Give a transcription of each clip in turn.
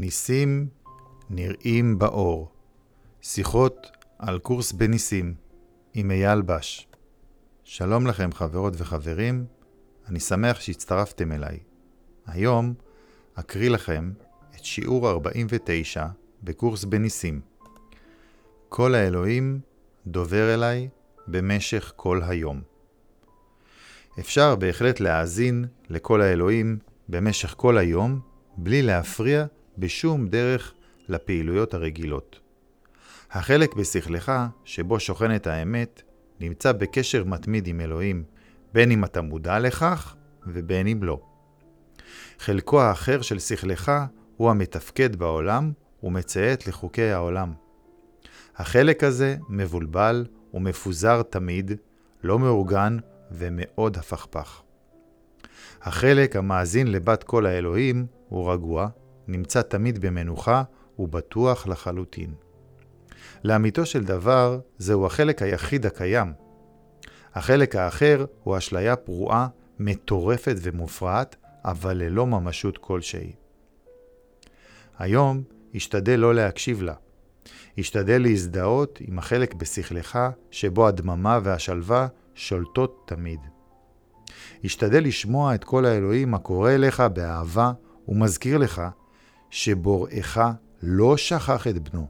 ניסים נראים באור. שיחות על קורס בניסים עם אייל בש. שלום לכם חברות וחברים, אני שמח שהצטרפתם אליי. היום אקריא לכם את שיעור 49 בקורס בניסים. כל האלוהים דובר אליי במשך כל היום. אפשר בהחלט להאזין לכל האלוהים במשך כל היום, בלי להפריע בשום דרך לפעילויות הרגילות. החלק בשכלך, שבו שוכנת האמת, נמצא בקשר מתמיד עם אלוהים, בין אם אתה מודע לכך ובין אם לא. חלקו האחר של שכלך הוא המתפקד בעולם ומציית לחוקי העולם. החלק הזה מבולבל ומפוזר תמיד, לא מאורגן ומאוד הפכפך. החלק המאזין לבת כל האלוהים הוא רגוע, נמצא תמיד במנוחה ובטוח לחלוטין. לאמיתו של דבר, זהו החלק היחיד הקיים. החלק האחר הוא אשליה פרועה, מטורפת ומופרעת, אבל ללא ממשות כלשהי. היום השתדל לא להקשיב לה. השתדל להזדהות עם החלק בשכלך שבו הדממה והשלווה שולטות תמיד. השתדל לשמוע את כל האלוהים הקורא אליך באהבה ומזכיר לך שבוראך לא שכח את בנו.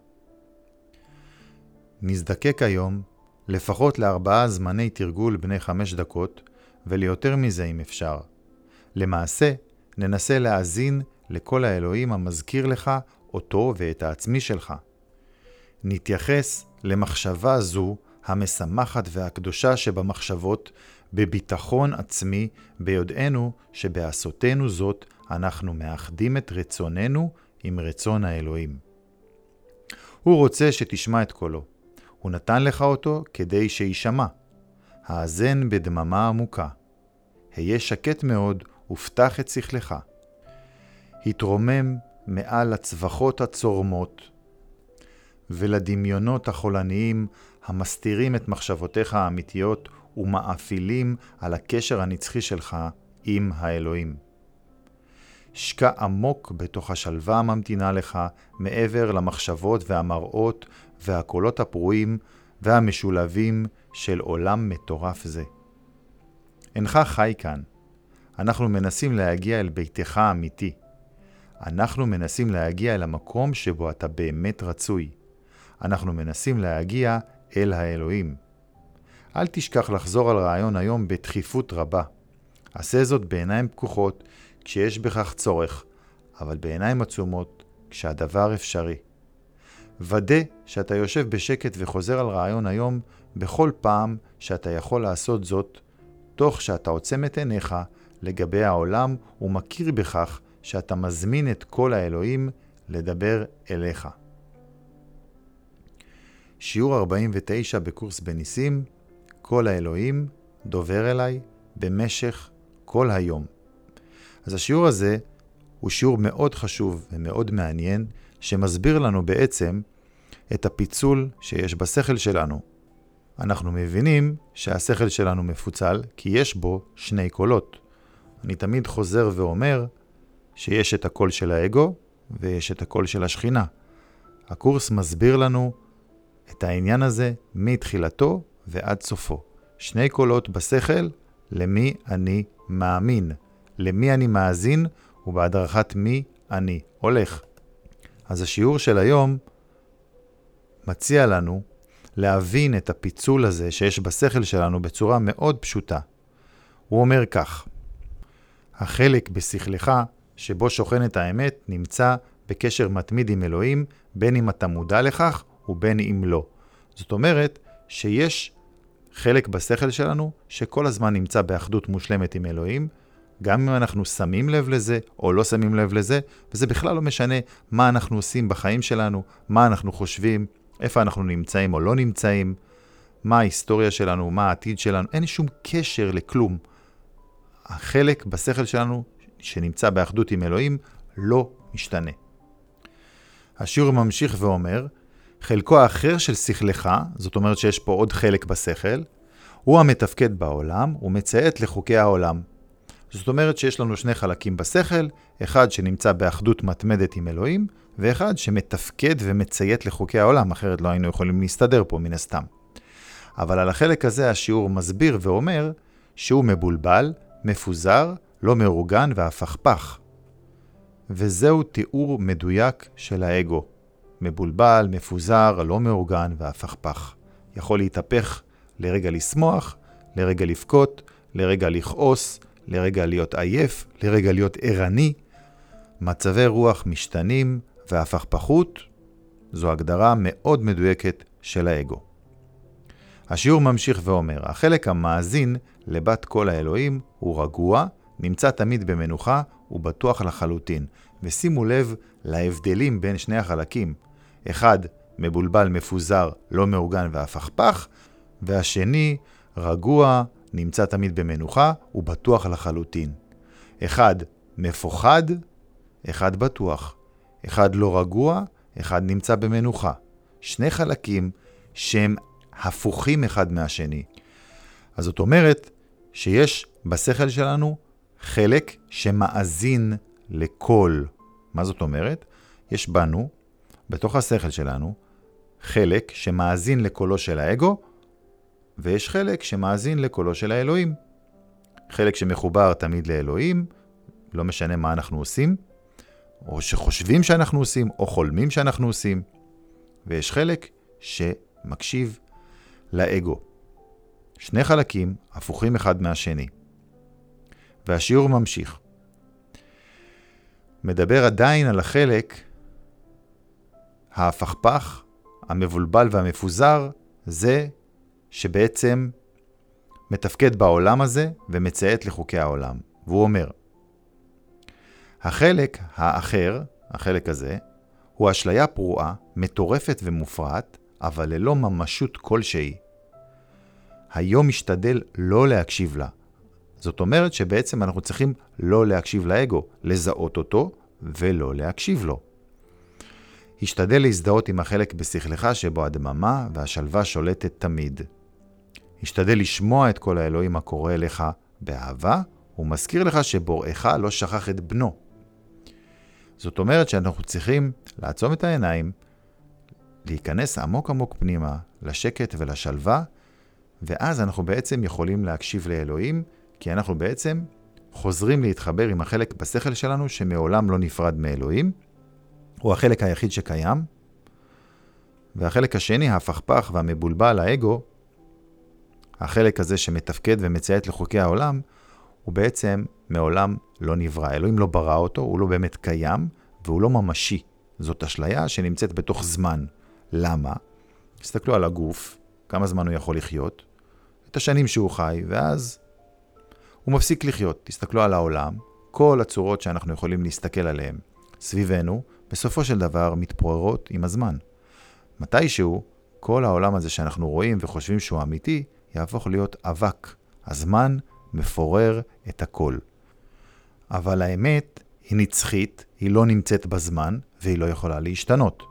נזדקק היום לפחות לארבעה זמני תרגול בני חמש דקות, וליותר מזה אם אפשר. למעשה, ננסה להאזין לכל האלוהים המזכיר לך אותו ואת העצמי שלך. נתייחס למחשבה זו המשמחת והקדושה שבמחשבות, בביטחון עצמי, ביודענו שבעשותנו זאת אנחנו מאחדים את רצוננו עם רצון האלוהים. הוא רוצה שתשמע את קולו. הוא נתן לך אותו כדי שיישמע. האזן בדממה עמוקה. היה שקט מאוד ופתח את שכלך. התרומם מעל הצווחות הצורמות ולדמיונות החולניים המסתירים את מחשבותיך האמיתיות ומאפילים על הקשר הנצחי שלך עם האלוהים. שקע עמוק בתוך השלווה הממתינה לך מעבר למחשבות והמראות והקולות הפרועים והמשולבים של עולם מטורף זה. אינך חי כאן. אנחנו מנסים להגיע אל ביתך האמיתי. אנחנו מנסים להגיע אל המקום שבו אתה באמת רצוי. אנחנו מנסים להגיע אל האלוהים. אל תשכח לחזור על רעיון היום בדחיפות רבה. עשה זאת בעיניים פקוחות כשיש בכך צורך, אבל בעיניים עצומות כשהדבר אפשרי. ודא שאתה יושב בשקט וחוזר על רעיון היום בכל פעם שאתה יכול לעשות זאת, תוך שאתה עוצם את עיניך לגבי העולם ומכיר בכך שאתה מזמין את כל האלוהים לדבר אליך. שיעור 49 בקורס בניסים, כל האלוהים דובר אליי במשך כל היום. אז השיעור הזה הוא שיעור מאוד חשוב ומאוד מעניין, שמסביר לנו בעצם את הפיצול שיש בשכל שלנו. אנחנו מבינים שהשכל שלנו מפוצל כי יש בו שני קולות. אני תמיד חוזר ואומר שיש את הקול של האגו ויש את הקול של השכינה. הקורס מסביר לנו את העניין הזה מתחילתו ועד סופו. שני קולות בשכל, למי אני מאמין, למי אני מאזין ובהדרכת מי אני הולך. אז השיעור של היום מציע לנו להבין את הפיצול הזה שיש בשכל שלנו בצורה מאוד פשוטה. הוא אומר כך: החלק בשכלך שבו שוכנת האמת נמצא בקשר מתמיד עם אלוהים, בין אם אתה מודע לכך ובין אם לא. זאת אומרת שיש חלק בשכל שלנו שכל הזמן נמצא באחדות מושלמת עם אלוהים, גם אם אנחנו שמים לב לזה או לא שמים לב לזה, וזה בכלל לא משנה מה אנחנו עושים בחיים שלנו, מה אנחנו חושבים, איפה אנחנו נמצאים או לא נמצאים, מה ההיסטוריה שלנו, מה העתיד שלנו, אין שום קשר לכלום. החלק בשכל שלנו שנמצא באחדות עם אלוהים לא משתנה. השיעור ממשיך ואומר, חלקו האחר של שכלך, זאת אומרת שיש פה עוד חלק בשכל, הוא המתפקד בעולם ומציית לחוקי העולם. זאת אומרת שיש לנו שני חלקים בשכל, אחד שנמצא באחדות מתמדת עם אלוהים, ואחד שמתפקד ומציית לחוקי העולם, אחרת לא היינו יכולים להסתדר פה מן הסתם. אבל על החלק הזה השיעור מסביר ואומר שהוא מבולבל, מפוזר, לא מאורגן והפכפך. וזהו תיאור מדויק של האגו. מבולבל, מפוזר, לא מאורגן והפכפך. יכול להתהפך לרגע לשמוח, לרגע לבכות, לרגע לכעוס, לרגע להיות עייף, לרגע להיות ערני. מצבי רוח משתנים והפכפכות זו הגדרה מאוד מדויקת של האגו. השיעור ממשיך ואומר, החלק המאזין לבת כל האלוהים הוא רגוע, נמצא תמיד במנוחה ובטוח לחלוטין. ושימו לב להבדלים בין שני החלקים. אחד מבולבל, מפוזר, לא מאורגן והפכפך, והשני רגוע, נמצא תמיד במנוחה ובטוח לחלוטין. אחד מפוחד, אחד בטוח. אחד לא רגוע, אחד נמצא במנוחה. שני חלקים שהם הפוכים אחד מהשני. אז זאת אומרת שיש בשכל שלנו חלק שמאזין לקול. מה זאת אומרת? יש בנו, בתוך השכל שלנו, חלק שמאזין לקולו של האגו, ויש חלק שמאזין לקולו של האלוהים. חלק שמחובר תמיד לאלוהים, לא משנה מה אנחנו עושים, או שחושבים שאנחנו עושים, או חולמים שאנחנו עושים, ויש חלק שמקשיב לאגו. שני חלקים הפוכים אחד מהשני. והשיעור ממשיך. מדבר עדיין על החלק ההפכפך, המבולבל והמפוזר, זה שבעצם מתפקד בעולם הזה ומציית לחוקי העולם. והוא אומר, החלק האחר, החלק הזה, הוא אשליה פרועה, מטורפת ומופרעת, אבל ללא ממשות כלשהי. היום משתדל לא להקשיב לה. זאת אומרת שבעצם אנחנו צריכים לא להקשיב לאגו, לזהות אותו ולא להקשיב לו. השתדל להזדהות עם החלק בשכלך שבו הדממה והשלווה שולטת תמיד. השתדל לשמוע את כל האלוהים הקורא אליך באהבה, ומזכיר לך שבוראך לא שכח את בנו. זאת אומרת שאנחנו צריכים לעצום את העיניים, להיכנס עמוק עמוק פנימה, לשקט ולשלווה, ואז אנחנו בעצם יכולים להקשיב לאלוהים, כי אנחנו בעצם חוזרים להתחבר עם החלק בשכל שלנו שמעולם לא נפרד מאלוהים, הוא החלק היחיד שקיים, והחלק השני, ההפכפך והמבולבל, האגו, החלק הזה שמתפקד ומציית לחוקי העולם, הוא בעצם מעולם לא נברא. אלוהים לא ברא אותו, הוא לא באמת קיים, והוא לא ממשי. זאת אשליה שנמצאת בתוך זמן. למה? תסתכלו על הגוף, כמה זמן הוא יכול לחיות, את השנים שהוא חי, ואז הוא מפסיק לחיות. תסתכלו על העולם, כל הצורות שאנחנו יכולים להסתכל עליהן סביבנו, בסופו של דבר מתפוררות עם הזמן. מתישהו, כל העולם הזה שאנחנו רואים וחושבים שהוא אמיתי, יהפוך להיות אבק. הזמן מפורר את הכל. אבל האמת היא נצחית, היא לא נמצאת בזמן, והיא לא יכולה להשתנות.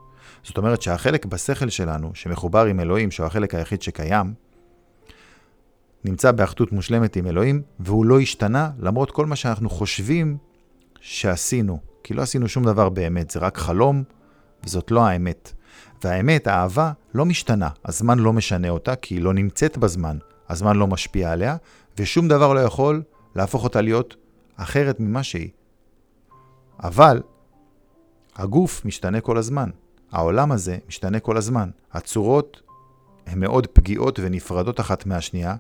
זאת אומרת שהחלק בשכל שלנו, שמחובר עם אלוהים, שהוא החלק היחיד שקיים, נמצא באחדות מושלמת עם אלוהים, והוא לא השתנה למרות כל מה שאנחנו חושבים שעשינו. כי לא עשינו שום דבר באמת, זה רק חלום, וזאת לא האמת. והאמת, האהבה, לא משתנה. הזמן לא משנה אותה, כי היא לא נמצאת בזמן. הזמן לא משפיע עליה, ושום דבר לא יכול להפוך אותה להיות אחרת ממה שהיא. אבל הגוף משתנה כל הזמן. העולם הזה משתנה כל הזמן. הצורות הן מאוד פגיעות ונפרדות אחת מהשנייה,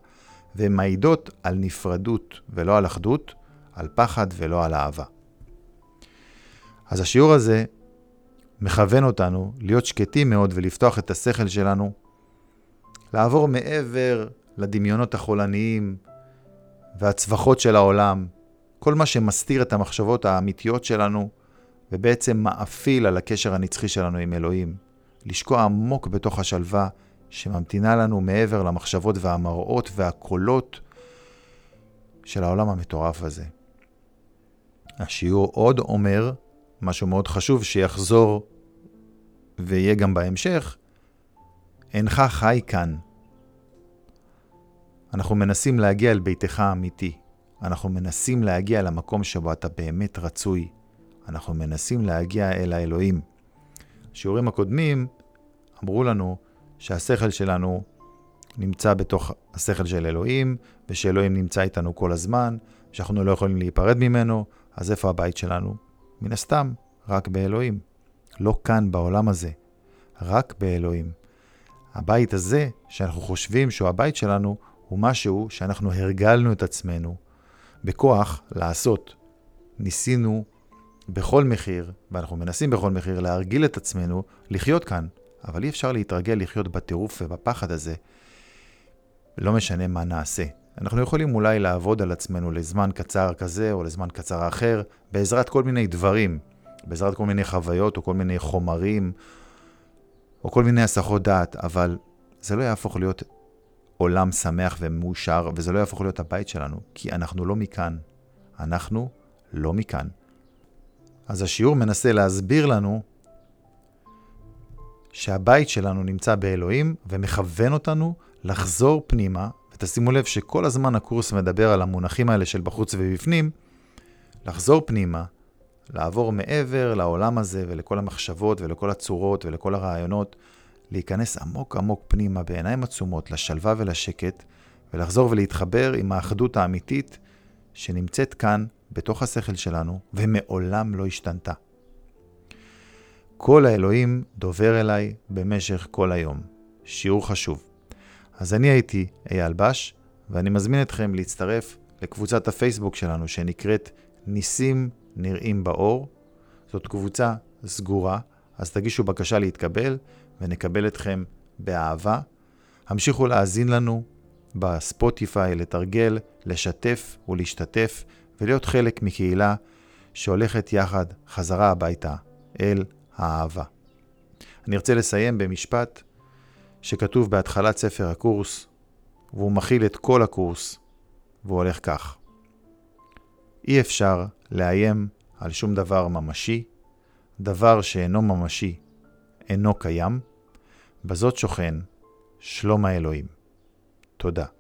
והן מעידות על נפרדות ולא על אחדות, על פחד ולא על אהבה. אז השיעור הזה מכוון אותנו להיות שקטים מאוד ולפתוח את השכל שלנו, לעבור מעבר לדמיונות החולניים והצווחות של העולם, כל מה שמסתיר את המחשבות האמיתיות שלנו, ובעצם מאפיל על הקשר הנצחי שלנו עם אלוהים. לשקוע עמוק בתוך השלווה שממתינה לנו מעבר למחשבות והמראות והקולות של העולם המטורף הזה. השיעור עוד אומר משהו מאוד חשוב שיחזור ויהיה גם בהמשך, אינך חי כאן. אנחנו מנסים להגיע אל ביתך האמיתי. אנחנו מנסים להגיע למקום שבו אתה באמת רצוי. אנחנו מנסים להגיע אל האלוהים. השיעורים הקודמים אמרו לנו שהשכל שלנו נמצא בתוך השכל של אלוהים, ושאלוהים נמצא איתנו כל הזמן, שאנחנו לא יכולים להיפרד ממנו, אז איפה הבית שלנו? מן הסתם, רק באלוהים. לא כאן בעולם הזה, רק באלוהים. הבית הזה, שאנחנו חושבים שהוא הבית שלנו, הוא משהו שאנחנו הרגלנו את עצמנו בכוח לעשות. ניסינו בכל מחיר, ואנחנו מנסים בכל מחיר להרגיל את עצמנו לחיות כאן, אבל אי אפשר להתרגל לחיות בטירוף ובפחד הזה, לא משנה מה נעשה. אנחנו יכולים אולי לעבוד על עצמנו לזמן קצר כזה או לזמן קצר אחר, בעזרת כל מיני דברים, בעזרת כל מיני חוויות או כל מיני חומרים או כל מיני הסחות דעת, אבל זה לא יהפוך להיות עולם שמח ומאושר, וזה לא יהפוך להיות הבית שלנו, כי אנחנו לא מכאן. אנחנו לא מכאן. אז השיעור מנסה להסביר לנו שהבית שלנו נמצא באלוהים ומכוון אותנו לחזור פנימה, ותשימו לב שכל הזמן הקורס מדבר על המונחים האלה של בחוץ ובפנים, לחזור פנימה, לעבור מעבר לעולם הזה ולכל המחשבות ולכל הצורות ולכל הרעיונות, להיכנס עמוק עמוק פנימה בעיניים עצומות לשלווה ולשקט, ולחזור ולהתחבר עם האחדות האמיתית שנמצאת כאן בתוך השכל שלנו ומעולם לא השתנתה. כל האלוהים דובר אליי במשך כל היום. שיעור חשוב. אז אני הייתי אייל בש, ואני מזמין אתכם להצטרף לקבוצת הפייסבוק שלנו שנקראת ניסים נראים באור. זאת קבוצה סגורה, אז תגישו בקשה להתקבל ונקבל אתכם באהבה. המשיכו להאזין לנו בספוטיפיי, לתרגל, לשתף ולהשתתף ולהיות חלק מקהילה שהולכת יחד חזרה הביתה אל האהבה. אני ארצה לסיים במשפט שכתוב בהתחלת ספר הקורס, והוא מכיל את כל הקורס, והוא הולך כך: אי אפשר לאיים על שום דבר ממשי, דבר שאינו ממשי אינו קיים, בזאת שוכן שלום האלוהים. תודה.